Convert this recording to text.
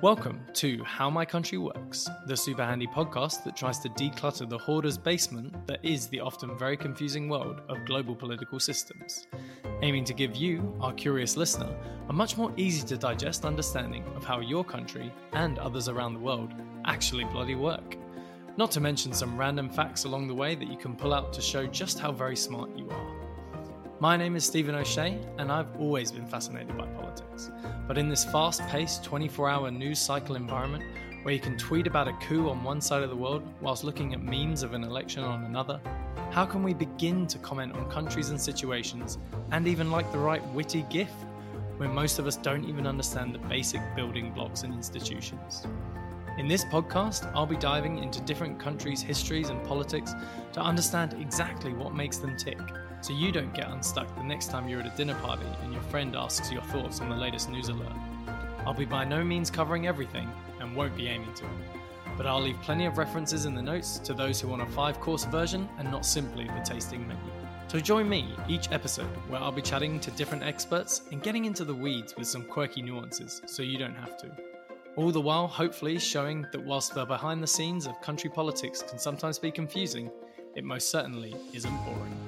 Welcome to How My Country Works, the super handy podcast that tries to declutter the hoarder's basement that is the often very confusing world of global political systems, aiming to give you, our curious listener, a much more easy to digest understanding of how your country and others around the world actually bloody work. Not to mention some random facts along the way that you can pull out to show just how very smart you are. My name is Stephen O'Shea, and I've always been fascinated by politics. But in this fast paced 24 hour news cycle environment, where you can tweet about a coup on one side of the world whilst looking at memes of an election on another, how can we begin to comment on countries and situations and even like the right witty gif when most of us don't even understand the basic building blocks and institutions? In this podcast, I'll be diving into different countries' histories and politics to understand exactly what makes them tick so you don't get unstuck the next time you're at a dinner party and your friend asks your thoughts on the latest news alert. I'll be by no means covering everything and won't be aiming to, but I'll leave plenty of references in the notes to those who want a five course version and not simply the tasting menu. So join me each episode where I'll be chatting to different experts and getting into the weeds with some quirky nuances so you don't have to. All the while, hopefully, showing that whilst the behind the scenes of country politics can sometimes be confusing, it most certainly isn't boring.